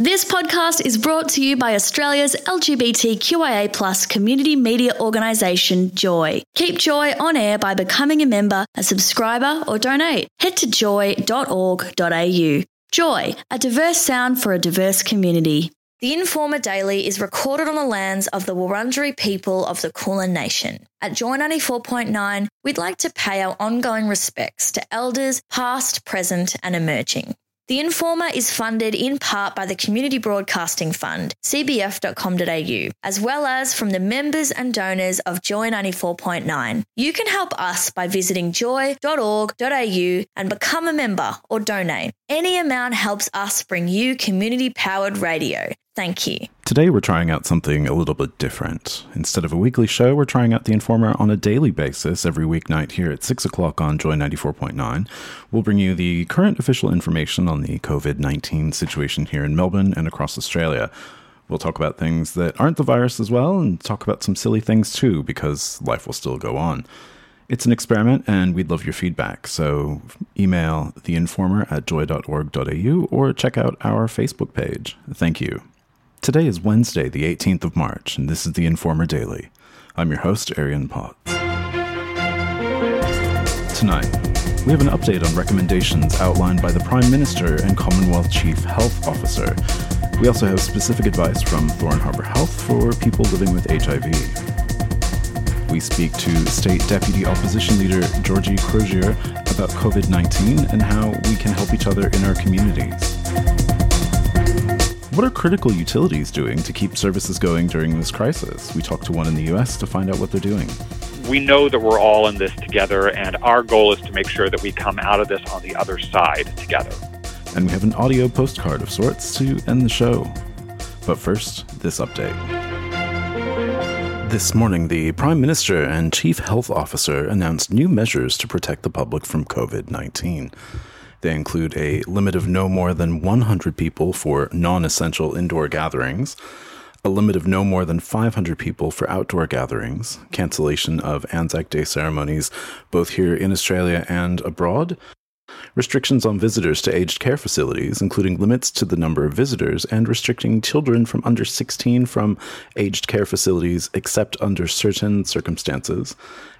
This podcast is brought to you by Australia's LGBTQIA plus community media organisation, Joy. Keep Joy on air by becoming a member, a subscriber, or donate. Head to joy.org.au. Joy, a diverse sound for a diverse community. The Informer Daily is recorded on the lands of the Wurundjeri people of the Kulin Nation. At Joy 94.9, we'd like to pay our ongoing respects to elders past, present, and emerging. The Informer is funded in part by the Community Broadcasting Fund, cbf.com.au, as well as from the members and donors of Joy 94.9. You can help us by visiting joy.org.au and become a member or donate. Any amount helps us bring you community powered radio. Thank you. Today, we're trying out something a little bit different. Instead of a weekly show, we're trying out The Informer on a daily basis every weeknight here at 6 o'clock on Joy 94.9. We'll bring you the current official information on the COVID 19 situation here in Melbourne and across Australia. We'll talk about things that aren't the virus as well and talk about some silly things too, because life will still go on. It's an experiment and we'd love your feedback. So email theinformer at joy.org.au or check out our Facebook page. Thank you. Today is Wednesday, the 18th of March, and this is the Informer Daily. I'm your host, Arian Potts. Tonight, we have an update on recommendations outlined by the Prime Minister and Commonwealth Chief Health Officer. We also have specific advice from Thorn Harbour Health for people living with HIV. We speak to State Deputy Opposition Leader Georgie Crozier about COVID 19 and how we can help each other in our communities. What are critical utilities doing to keep services going during this crisis? We talked to one in the US to find out what they're doing. We know that we're all in this together, and our goal is to make sure that we come out of this on the other side together. And we have an audio postcard of sorts to end the show. But first, this update. This morning, the Prime Minister and Chief Health Officer announced new measures to protect the public from COVID 19. They include a limit of no more than 100 people for non essential indoor gatherings, a limit of no more than 500 people for outdoor gatherings, cancellation of Anzac Day ceremonies both here in Australia and abroad, restrictions on visitors to aged care facilities, including limits to the number of visitors, and restricting children from under 16 from aged care facilities except under certain circumstances,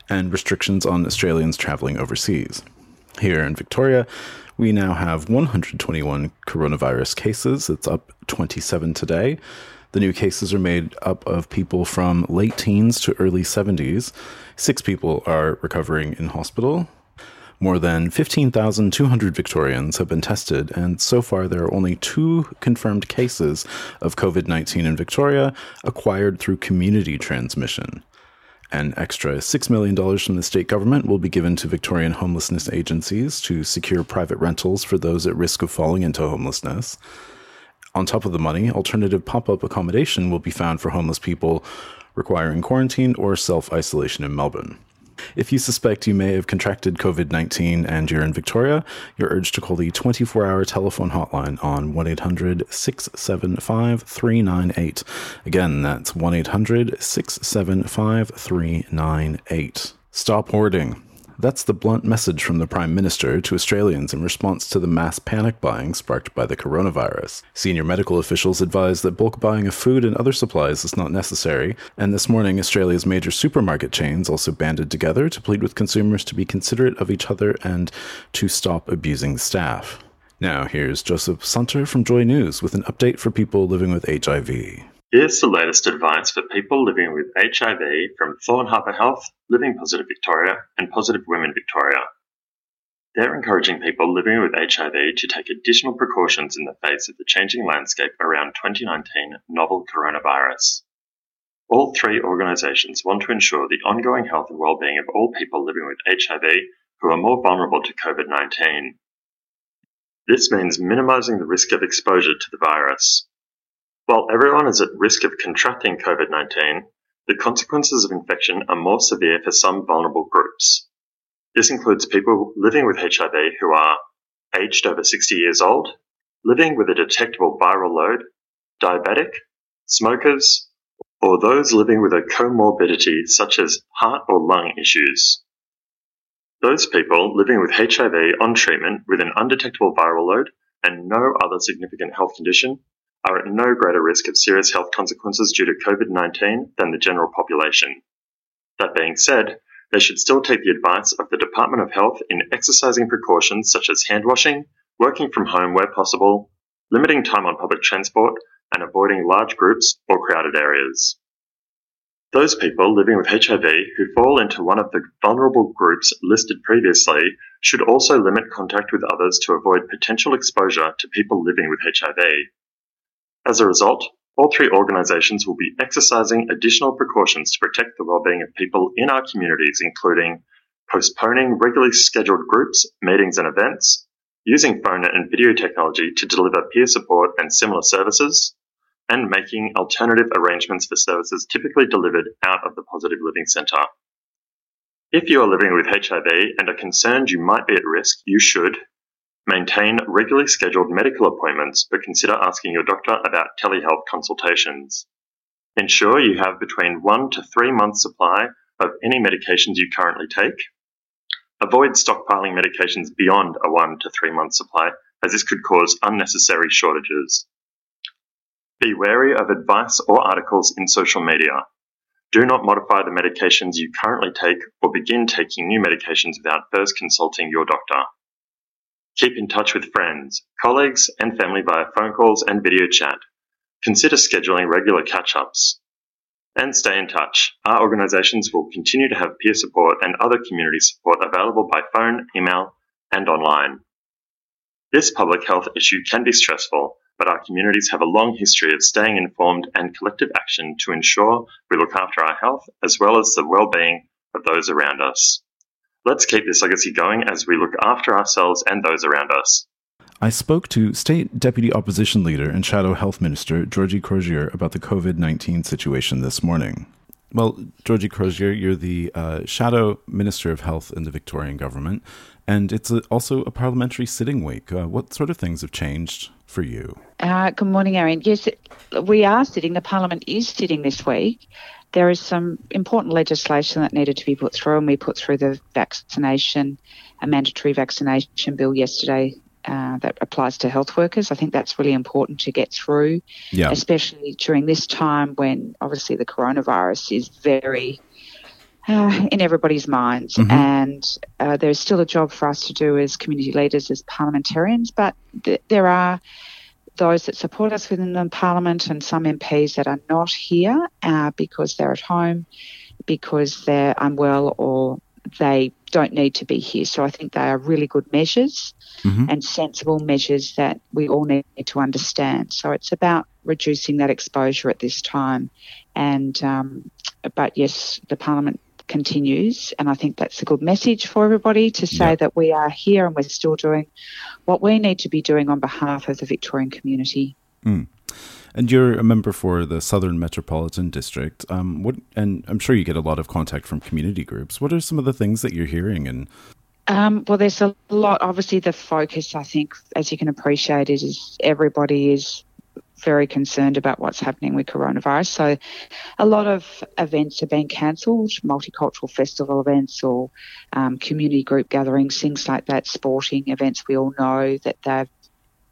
and restrictions on Australians travelling overseas. Here in Victoria, we now have 121 coronavirus cases. It's up 27 today. The new cases are made up of people from late teens to early 70s. Six people are recovering in hospital. More than 15,200 Victorians have been tested, and so far there are only two confirmed cases of COVID 19 in Victoria acquired through community transmission. An extra $6 million from the state government will be given to Victorian homelessness agencies to secure private rentals for those at risk of falling into homelessness. On top of the money, alternative pop up accommodation will be found for homeless people requiring quarantine or self isolation in Melbourne. If you suspect you may have contracted COVID 19 and you're in Victoria, you're urged to call the 24 hour telephone hotline on 1 800 675 398. Again, that's 1 800 675 398. Stop hoarding. That's the blunt message from the Prime Minister to Australians in response to the mass panic buying sparked by the coronavirus. Senior medical officials advise that bulk buying of food and other supplies is not necessary, and this morning Australia's major supermarket chains also banded together to plead with consumers to be considerate of each other and to stop abusing staff. Now, here's Joseph Sunter from Joy News with an update for people living with HIV. Here's the latest advice for people living with HIV from Thorn Harbour Health, Living Positive Victoria, and Positive Women Victoria. They're encouraging people living with HIV to take additional precautions in the face of the changing landscape around 2019 novel coronavirus. All three organisations want to ensure the ongoing health and well-being of all people living with HIV who are more vulnerable to COVID-19. This means minimising the risk of exposure to the virus. While everyone is at risk of contracting COVID-19, the consequences of infection are more severe for some vulnerable groups. This includes people living with HIV who are aged over 60 years old, living with a detectable viral load, diabetic, smokers, or those living with a comorbidity such as heart or lung issues. Those people living with HIV on treatment with an undetectable viral load and no other significant health condition are at no greater risk of serious health consequences due to COVID 19 than the general population. That being said, they should still take the advice of the Department of Health in exercising precautions such as hand washing, working from home where possible, limiting time on public transport, and avoiding large groups or crowded areas. Those people living with HIV who fall into one of the vulnerable groups listed previously should also limit contact with others to avoid potential exposure to people living with HIV. As a result, all three organisations will be exercising additional precautions to protect the well-being of people in our communities, including postponing regularly scheduled groups, meetings and events, using phone and video technology to deliver peer support and similar services, and making alternative arrangements for services typically delivered out of the Positive Living Centre. If you are living with HIV and are concerned you might be at risk, you should maintain regularly scheduled medical appointments, but consider asking your doctor about telehealth consultations. Ensure you have between one to three months supply of any medications you currently take. Avoid stockpiling medications beyond a one to three month supply, as this could cause unnecessary shortages. Be wary of advice or articles in social media. Do not modify the medications you currently take or begin taking new medications without first consulting your doctor. Keep in touch with friends, colleagues, and family via phone calls and video chat. Consider scheduling regular catch ups. And stay in touch. Our organisations will continue to have peer support and other community support available by phone, email, and online. This public health issue can be stressful, but our communities have a long history of staying informed and collective action to ensure we look after our health as well as the well-being of those around us. Let's keep this legacy going as we look after ourselves and those around us. I spoke to State Deputy Opposition Leader and Shadow Health Minister Georgie Crozier about the COVID 19 situation this morning. Well, Georgie Crozier, you're the uh, Shadow Minister of Health in the Victorian Government, and it's a, also a parliamentary sitting week. Uh, what sort of things have changed for you? Uh, good morning, Aaron. Yes, we are sitting. The Parliament is sitting this week. There is some important legislation that needed to be put through, and we put through the vaccination, a mandatory vaccination bill yesterday uh, that applies to health workers. I think that's really important to get through, yeah. especially during this time when obviously the coronavirus is very uh, in everybody's minds. Mm-hmm. And uh, there's still a job for us to do as community leaders, as parliamentarians, but th- there are those that support us within the parliament and some MPs that are not here uh, because they're at home, because they're unwell, or they don't need to be here. So I think they are really good measures mm-hmm. and sensible measures that we all need to understand. So it's about reducing that exposure at this time. And um, but yes, the Parliament continues. And I think that's a good message for everybody to say that we are here and we're still doing what we need to be doing on behalf of the Victorian community. Mm. And you're a member for the Southern Metropolitan District. Um, what, and I'm sure you get a lot of contact from community groups. What are some of the things that you're hearing? And um, well, there's a lot. Obviously, the focus, I think, as you can appreciate, is everybody is very concerned about what's happening with coronavirus. So, a lot of events are being cancelled, multicultural festival events or um, community group gatherings, things like that, sporting events. We all know that they've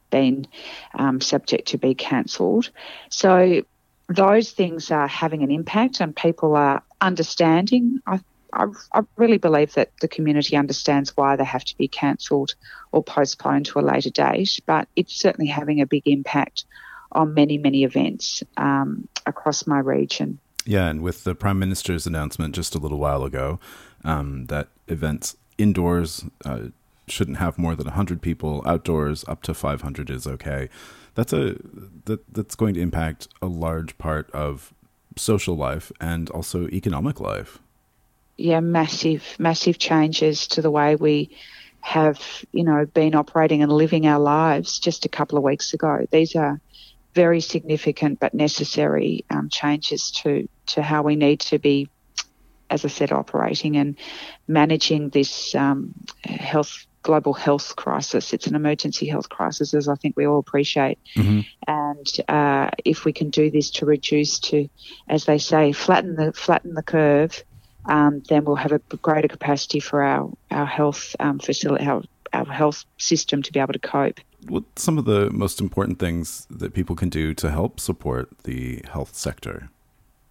been um, subject to be cancelled. So, those things are having an impact, and people are understanding. I, I, I really believe that the community understands why they have to be cancelled or postponed to a later date, but it's certainly having a big impact on many, many events um, across my region. Yeah, and with the Prime Minister's announcement just a little while ago um, that events indoors uh, shouldn't have more than 100 people, outdoors up to 500 is okay. That's a that that's going to impact a large part of social life and also economic life. Yeah, massive, massive changes to the way we have, you know, been operating and living our lives just a couple of weeks ago. These are very significant but necessary um, changes to, to how we need to be, as I said, operating and managing this um, health global health crisis. It's an emergency health crisis, as I think we all appreciate. Mm-hmm. And uh, if we can do this to reduce to, as they say, flatten the flatten the curve, um, then we'll have a greater capacity for our our health um, facility, our, our health system to be able to cope. What some of the most important things that people can do to help support the health sector?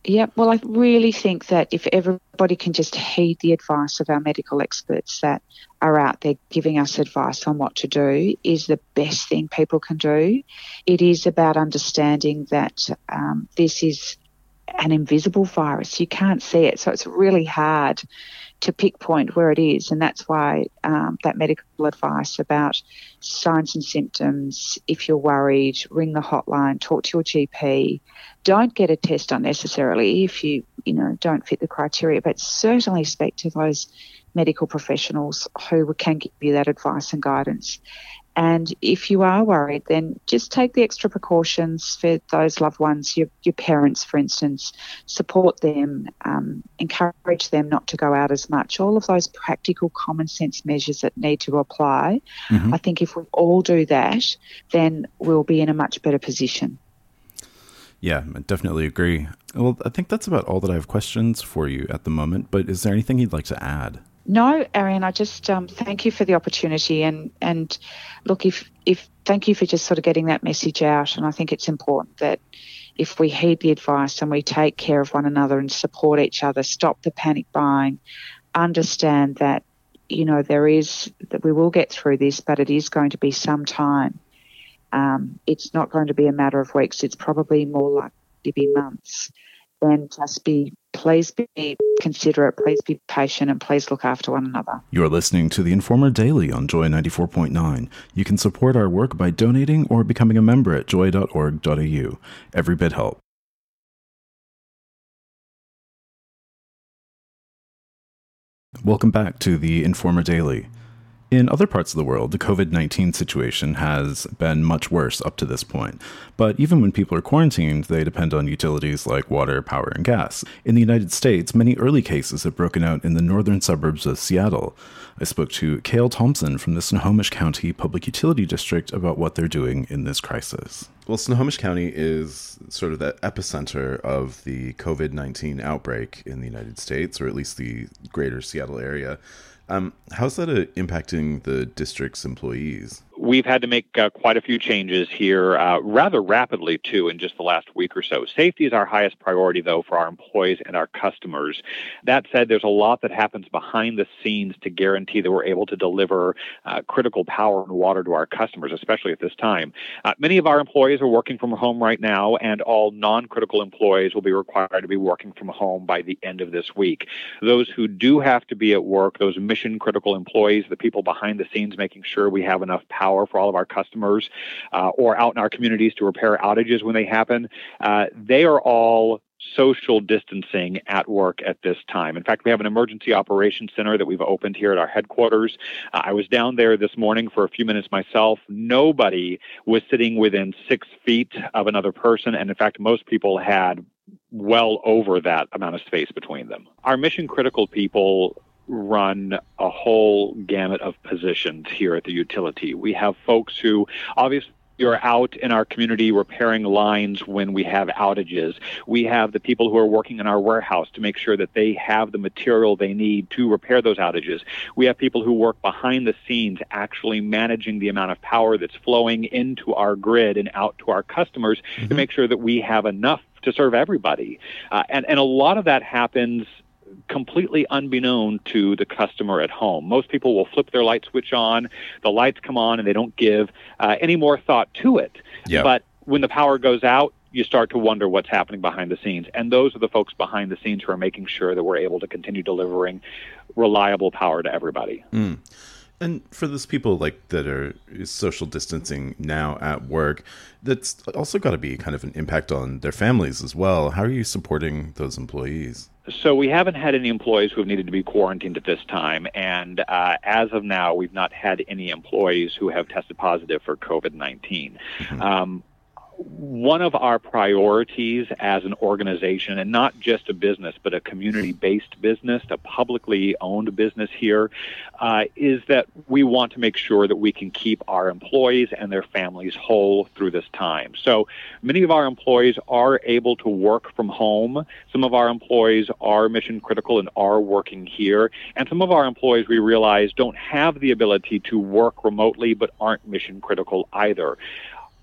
Yeah, well, I really think that if everybody can just heed the advice of our medical experts that are out there giving us advice on what to do, is the best thing people can do. It is about understanding that um, this is an invisible virus. You can't see it, so it's really hard to pinpoint where it is, and that's why um, that medical advice about signs and symptoms. If you're worried, ring the hotline, talk to your GP. Don't get a test unnecessarily if you you know don't fit the criteria, but certainly speak to those medical professionals who can give you that advice and guidance. And if you are worried, then just take the extra precautions for those loved ones, your, your parents, for instance, support them, um, encourage them not to go out as much. All of those practical common sense measures that need to apply. Mm-hmm. I think if we all do that, then we'll be in a much better position. Yeah, I definitely agree. Well, I think that's about all that I have questions for you at the moment, but is there anything you'd like to add? No, Arian, I just um, thank you for the opportunity and and look if if thank you for just sort of getting that message out and I think it's important that if we heed the advice and we take care of one another and support each other, stop the panic buying, understand that you know there is that we will get through this, but it is going to be some time. Um, it's not going to be a matter of weeks. It's probably more likely to be months. Then just be please be considerate, please be patient, and please look after one another. You're listening to the Informer Daily on Joy 94.9. You can support our work by donating or becoming a member at joy.org.au. Every bit helps. Welcome back to the Informer Daily. In other parts of the world, the COVID 19 situation has been much worse up to this point. But even when people are quarantined, they depend on utilities like water, power, and gas. In the United States, many early cases have broken out in the northern suburbs of Seattle. I spoke to Cale Thompson from the Snohomish County Public Utility District about what they're doing in this crisis. Well, Snohomish County is sort of the epicenter of the COVID 19 outbreak in the United States, or at least the greater Seattle area. Um, how's that uh, impacting the district's employees? We've had to make uh, quite a few changes here uh, rather rapidly, too, in just the last week or so. Safety is our highest priority, though, for our employees and our customers. That said, there's a lot that happens behind the scenes to guarantee that we're able to deliver uh, critical power and water to our customers, especially at this time. Uh, many of our employees are working from home right now, and all non critical employees will be required to be working from home by the end of this week. Those who do have to be at work, those mission critical employees, the people behind the scenes making sure we have enough power power for all of our customers uh, or out in our communities to repair outages when they happen. Uh, they are all social distancing at work at this time. In fact, we have an emergency operations center that we've opened here at our headquarters. Uh, I was down there this morning for a few minutes myself. Nobody was sitting within six feet of another person. And in fact, most people had well over that amount of space between them. Our mission critical people run a whole gamut of positions here at the utility. We have folks who obviously you're out in our community repairing lines when we have outages. We have the people who are working in our warehouse to make sure that they have the material they need to repair those outages. We have people who work behind the scenes actually managing the amount of power that's flowing into our grid and out to our customers mm-hmm. to make sure that we have enough to serve everybody. Uh, and, and a lot of that happens completely unbeknown to the customer at home. Most people will flip their light switch on, the lights come on, and they don't give uh, any more thought to it. Yep. But when the power goes out, you start to wonder what's happening behind the scenes. And those are the folks behind the scenes who are making sure that we're able to continue delivering reliable power to everybody. Mm. And for those people like that are social distancing now at work, that's also got to be kind of an impact on their families as well. How are you supporting those employees? So we haven't had any employees who have needed to be quarantined at this time, and uh, as of now, we've not had any employees who have tested positive for COVID 19. Mm-hmm. Um, one of our priorities as an organization, and not just a business, but a community based business, a publicly owned business here, uh, is that we want to make sure that we can keep our employees and their families whole through this time. So many of our employees are able to work from home. Some of our employees are mission critical and are working here. And some of our employees, we realize, don't have the ability to work remotely but aren't mission critical either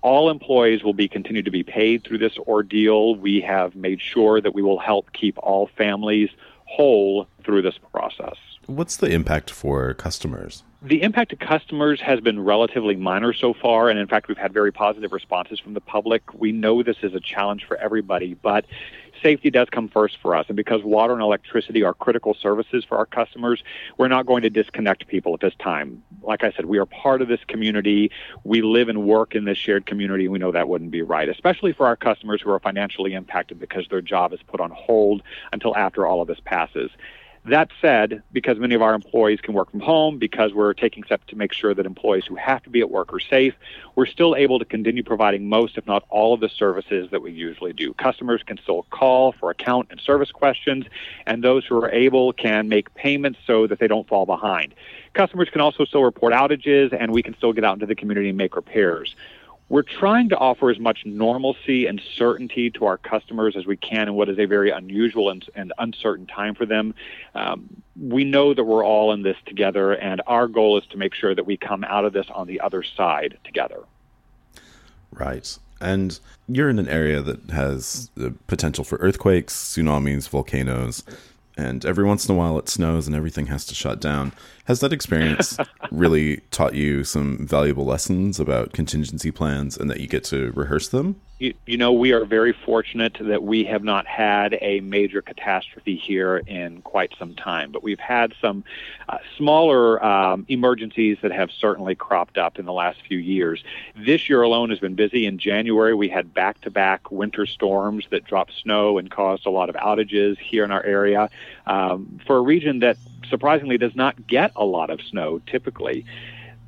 all employees will be continued to be paid through this ordeal. We have made sure that we will help keep all families whole through this process. What's the impact for customers? The impact to customers has been relatively minor so far, and in fact, we've had very positive responses from the public. We know this is a challenge for everybody, but safety does come first for us. And because water and electricity are critical services for our customers, we're not going to disconnect people at this time. Like I said, we are part of this community. We live and work in this shared community, we know that wouldn't be right, especially for our customers who are financially impacted because their job is put on hold until after all of this passes. That said, because many of our employees can work from home, because we're taking steps to make sure that employees who have to be at work are safe, we're still able to continue providing most, if not all, of the services that we usually do. Customers can still call for account and service questions, and those who are able can make payments so that they don't fall behind. Customers can also still report outages, and we can still get out into the community and make repairs we're trying to offer as much normalcy and certainty to our customers as we can in what is a very unusual and, and uncertain time for them. Um, we know that we're all in this together, and our goal is to make sure that we come out of this on the other side together. Right. And you're in an area that has the potential for earthquakes, tsunamis, volcanoes and every once in a while it snows and everything has to shut down. Has that experience really taught you some valuable lessons about contingency plans and that you get to rehearse them? You, you, know, we are very fortunate that we have not had a major catastrophe here in quite some time, but we've had some uh, smaller um, emergencies that have certainly cropped up in the last few years. This year alone has been busy. In January, we had back to back winter storms that dropped snow and caused a lot of outages here in our area um, for a region that surprisingly does not get a lot of snow typically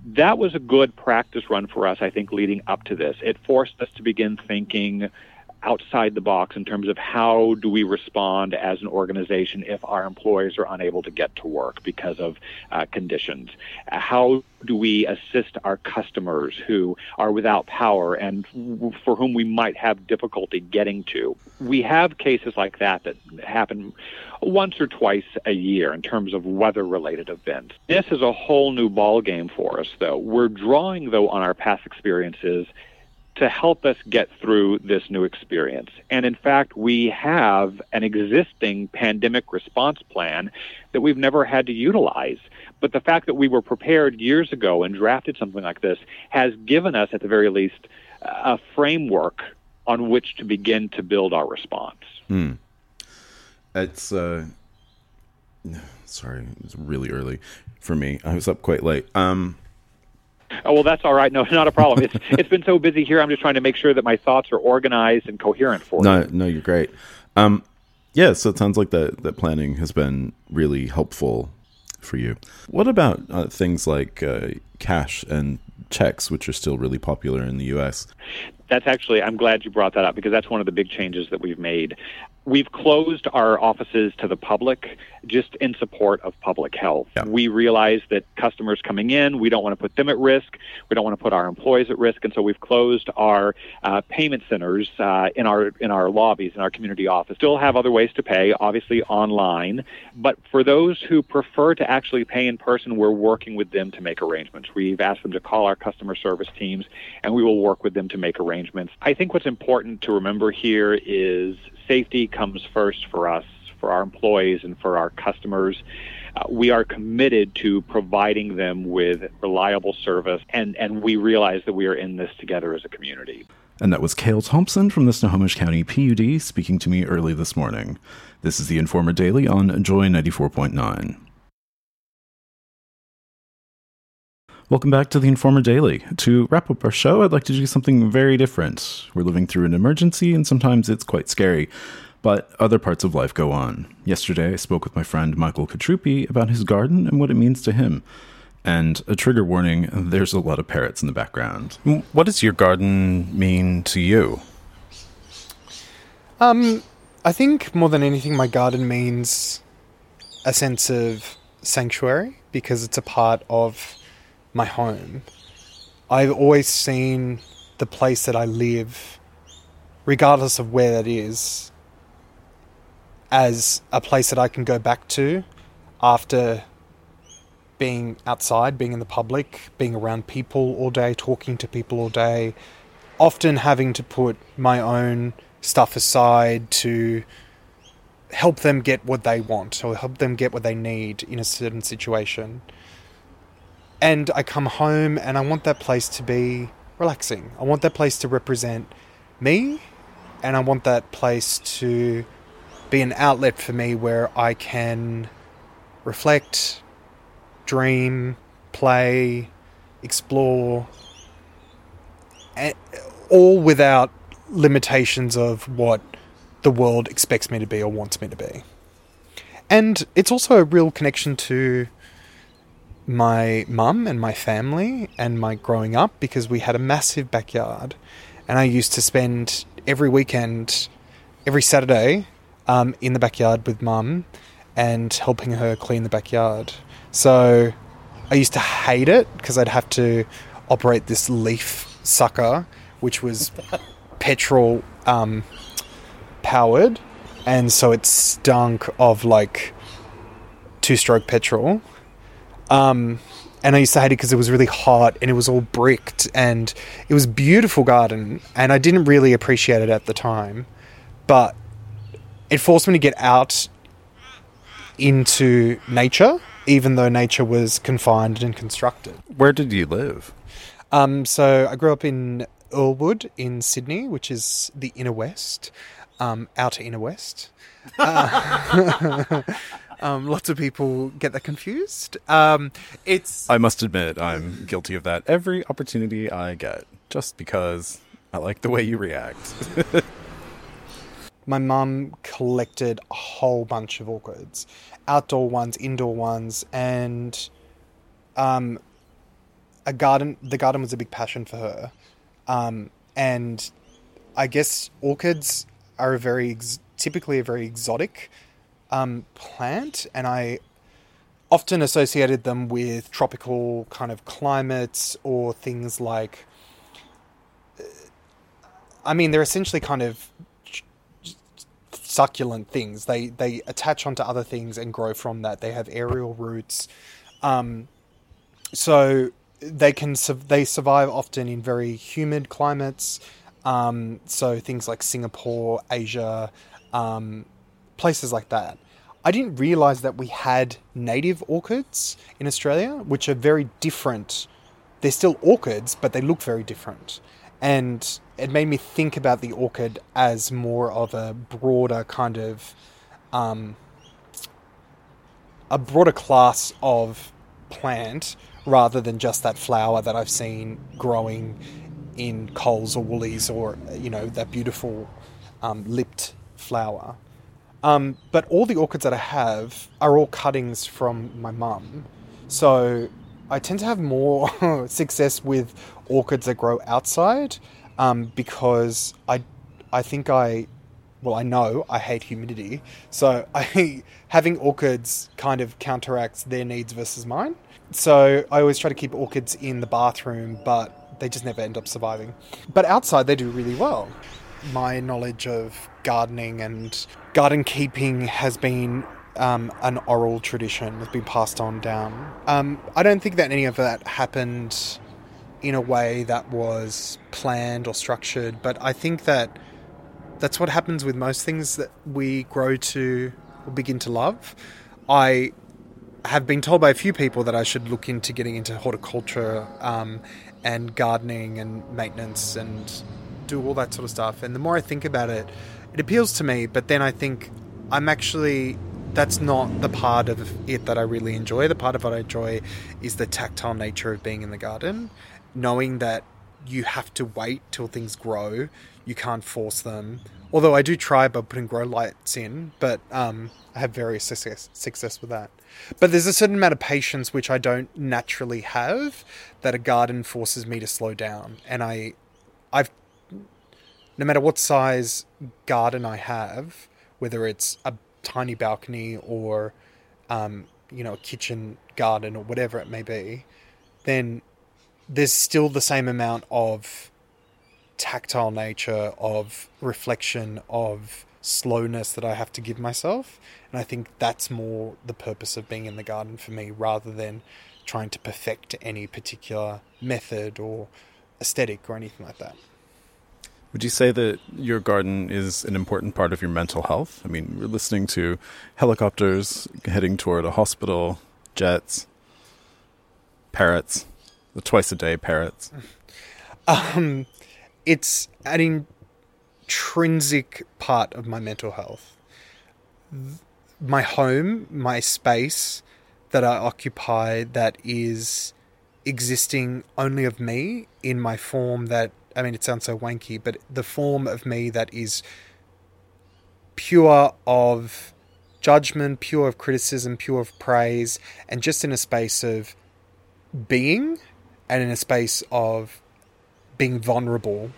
that was a good practice run for us, I think, leading up to this. It forced us to begin thinking outside the box in terms of how do we respond as an organization if our employees are unable to get to work because of uh, conditions? How do we assist our customers who are without power and for whom we might have difficulty getting to? We have cases like that that happen once or twice a year in terms of weather related events. This is a whole new ballgame for us, though. We're drawing, though, on our past experiences to help us get through this new experience. And in fact, we have an existing pandemic response plan that we've never had to utilize. But the fact that we were prepared years ago and drafted something like this has given us, at the very least, a framework on which to begin to build our response. Hmm. It's, uh, sorry, it's really early for me. I was up quite late. Um, Oh well, that's all right. No, not a problem. It's it's been so busy here. I'm just trying to make sure that my thoughts are organized and coherent for no, you. No, you're great. Um, yeah, so it sounds like that that planning has been really helpful for you. What about uh, things like uh, cash and checks, which are still really popular in the U.S.? That's actually, I'm glad you brought that up because that's one of the big changes that we've made. We've closed our offices to the public just in support of public health. Yeah. We realize that customers coming in, we don't want to put them at risk. We don't want to put our employees at risk, and so we've closed our uh, payment centers uh, in our in our lobbies in our community office. Still have other ways to pay, obviously online, but for those who prefer to actually pay in person, we're working with them to make arrangements. We've asked them to call our customer service teams, and we will work with them to make arrangements. I think what's important to remember here is safety comes first for us, for our employees, and for our customers. Uh, we are committed to providing them with reliable service, and, and we realize that we are in this together as a community. And that was Cale Thompson from the Snohomish County PUD speaking to me early this morning. This is the Informer Daily on Joy 94.9. Welcome back to the Informer Daily. To wrap up our show, I'd like to do something very different. We're living through an emergency, and sometimes it's quite scary, but other parts of life go on. Yesterday, I spoke with my friend Michael Katrupi about his garden and what it means to him. And a trigger warning there's a lot of parrots in the background. What does your garden mean to you? Um, I think more than anything, my garden means a sense of sanctuary because it's a part of my home. I've always seen the place that I live, regardless of where that is, as a place that I can go back to after being outside, being in the public, being around people all day, talking to people all day, often having to put my own stuff aside to help them get what they want or help them get what they need in a certain situation. And I come home and I want that place to be relaxing. I want that place to represent me and I want that place to be an outlet for me where I can reflect, dream, play, explore, all without limitations of what the world expects me to be or wants me to be. And it's also a real connection to my mum and my family and my growing up because we had a massive backyard and I used to spend every weekend, every Saturday, um, in the backyard with mum and helping her clean the backyard. So I used to hate it because I'd have to operate this leaf sucker, which was petrol um, powered, and so it stunk of like two stroke petrol. Um, and I used to hate it because it was really hot and it was all bricked and it was beautiful garden and I didn't really appreciate it at the time, but it forced me to get out into nature, even though nature was confined and constructed. Where did you live? Um, so I grew up in Earlwood in Sydney, which is the inner west, um, outer inner west. Uh, um, lots of people get that confused. Um, it's. I must admit, I'm guilty of that every opportunity I get, just because I like the way you react. My mum collected a whole bunch of orchids, outdoor ones, indoor ones, and um, a garden. The garden was a big passion for her. Um, and I guess orchids are a very ex- typically a very exotic um, plant, and I often associated them with tropical kind of climates or things like. I mean, they're essentially kind of succulent things. They they attach onto other things and grow from that. They have aerial roots. Um, so they can they survive often in very humid climates. Um, so things like Singapore, Asia, um, places like that. I didn't realize that we had native orchids in Australia, which are very different. They're still orchids, but they look very different. And it made me think about the orchid as more of a broader kind of um, a broader class of plant rather than just that flower that I've seen growing in Coles or Woolies or you know that beautiful um, lipped flower. Um, but all the orchids that I have are all cuttings from my mum, so I tend to have more success with orchids that grow outside um, because I I think I well I know I hate humidity, so I having orchids kind of counteracts their needs versus mine. So I always try to keep orchids in the bathroom, but they just never end up surviving. But outside, they do really well. My knowledge of gardening and garden keeping has been um, an oral tradition, that's been passed on down. Um, I don't think that any of that happened in a way that was planned or structured, but I think that that's what happens with most things that we grow to or begin to love. I have been told by a few people that I should look into getting into horticulture um, and gardening and maintenance and do all that sort of stuff. And the more I think about it, it appeals to me. But then I think I'm actually that's not the part of it that I really enjoy. The part of what I enjoy is the tactile nature of being in the garden, knowing that you have to wait till things grow. You can't force them. Although I do try by putting grow lights in, but um, I have various success success with that. But there's a certain amount of patience which I don't naturally have that a garden forces me to slow down, and I, I've, no matter what size garden I have, whether it's a tiny balcony or, um, you know, a kitchen garden or whatever it may be, then there's still the same amount of tactile nature, of reflection, of slowness that I have to give myself. And I think that's more the purpose of being in the garden for me rather than trying to perfect any particular method or aesthetic or anything like that. Would you say that your garden is an important part of your mental health? I mean, we're listening to helicopters heading toward a hospital, jets, parrots, the twice a day parrots. Um, it's an intrinsic part of my mental health. My home, my space that I occupy that is existing only of me in my form that I mean it sounds so wanky, but the form of me that is pure of judgment, pure of criticism, pure of praise, and just in a space of being and in a space of being vulnerable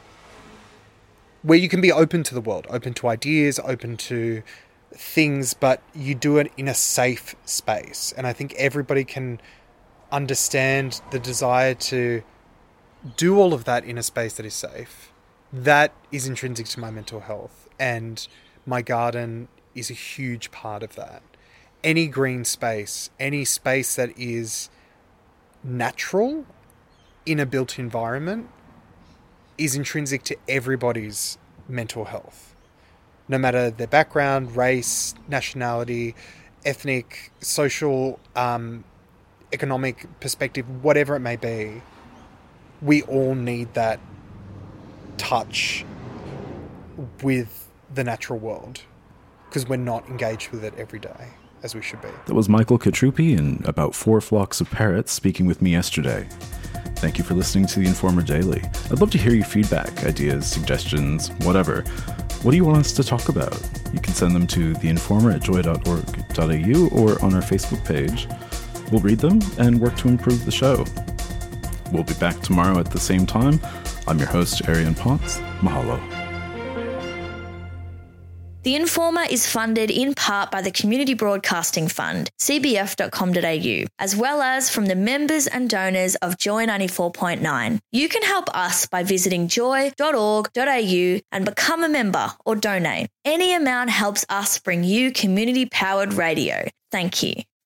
where you can be open to the world, open to ideas, open to things, but you do it in a safe space. And I think everybody can understand the desire to do all of that in a space that is safe. That is intrinsic to my mental health. And my garden is a huge part of that. Any green space, any space that is natural in a built environment is intrinsic to everybody's mental health, no matter their background, race, nationality, ethnic, social, um, economic perspective, whatever it may be. We all need that touch with the natural world because we're not engaged with it every day as we should be. That was Michael Katrupi and about four flocks of parrots speaking with me yesterday. Thank you for listening to the Informer Daily. I'd love to hear your feedback, ideas, suggestions, whatever. What do you want us to talk about? You can send them to theinformer at joy.org.au or on our Facebook page. We'll read them and work to improve the show. We'll be back tomorrow at the same time. I'm your host, Arian Potts. Mahalo. The Informer is funded in part by the Community Broadcasting Fund, cbf.com.au, as well as from the members and donors of Joy 94.9. You can help us by visiting joy.org.au and become a member or donate. Any amount helps us bring you community powered radio. Thank you.